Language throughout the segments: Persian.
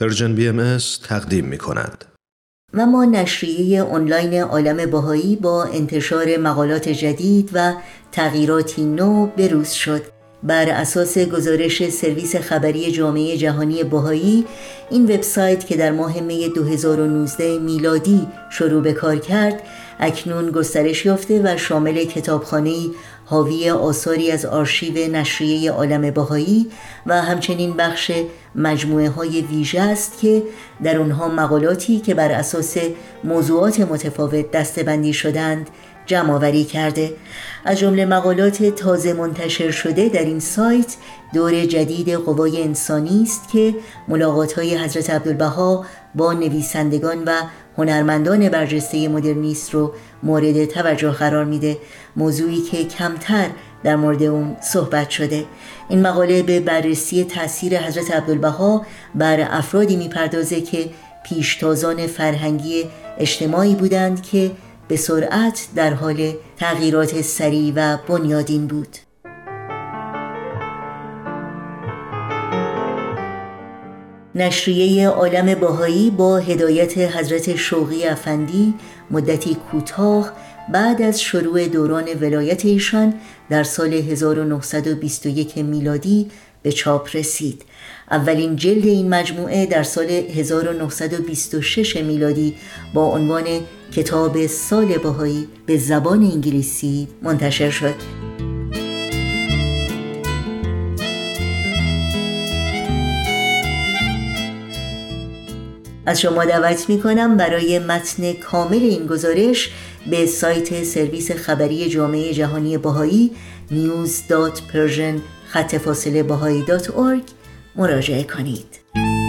Persian BMS تقدیم می کند. و ما نشریه آنلاین عالم بهایی با انتشار مقالات جدید و تغییراتی نو بروز شد بر اساس گزارش سرویس خبری جامعه جهانی بهایی این وبسایت که در ماه می 2019 میلادی شروع به کار کرد اکنون گسترش یافته و شامل کتابخانه حاوی آثاری از آرشیو نشریه عالم بهایی و همچنین بخش مجموعه های ویژه است که در آنها مقالاتی که بر اساس موضوعات متفاوت دستبندی شدند جمع آوری کرده. از جمله مقالات تازه منتشر شده در این سایت دور جدید قوای انسانی است که ملاقات های حضرت عبدالبها با نویسندگان و هنرمندان برجسته مدرنیست رو مورد توجه قرار میده. موضوعی که کمتر در مورد اون صحبت شده. این مقاله به بررسی تاثیر حضرت عبدالبها بر افرادی می‌پردازه که پیشتازان فرهنگی اجتماعی بودند که به سرعت در حال تغییرات سریع و بنیادین بود. نشریه عالم باهایی با هدایت حضرت شوقی افندی مدتی کوتاه بعد از شروع دوران ولایت ایشان در سال 1921 میلادی به چاپ رسید. اولین جلد این مجموعه در سال 1926 میلادی با عنوان کتاب سال باهایی به زبان انگلیسی منتشر شد. از شما دعوت می کنم برای متن کامل این گزارش به سایت سرویس خبری جامعه جهانی باهایی news.persian خط فاصله مراجعه کنید.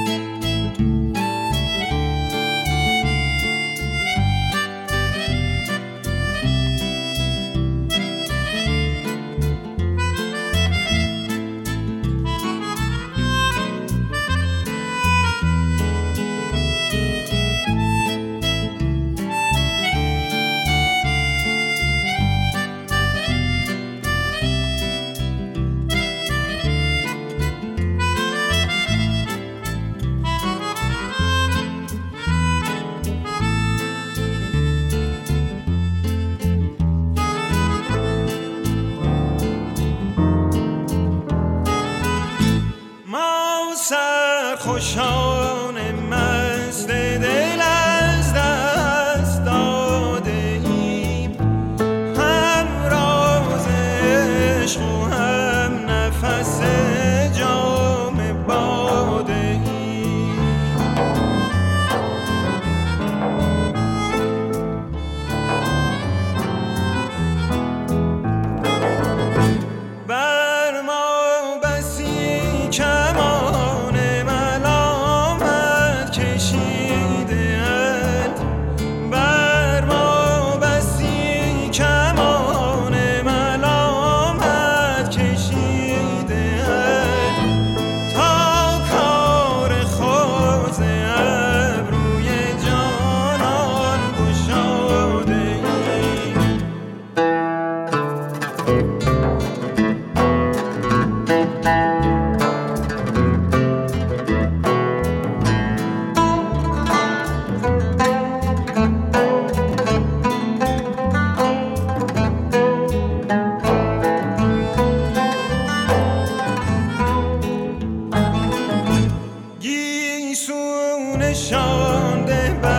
سلام خوشحال خوشحال نشانده بر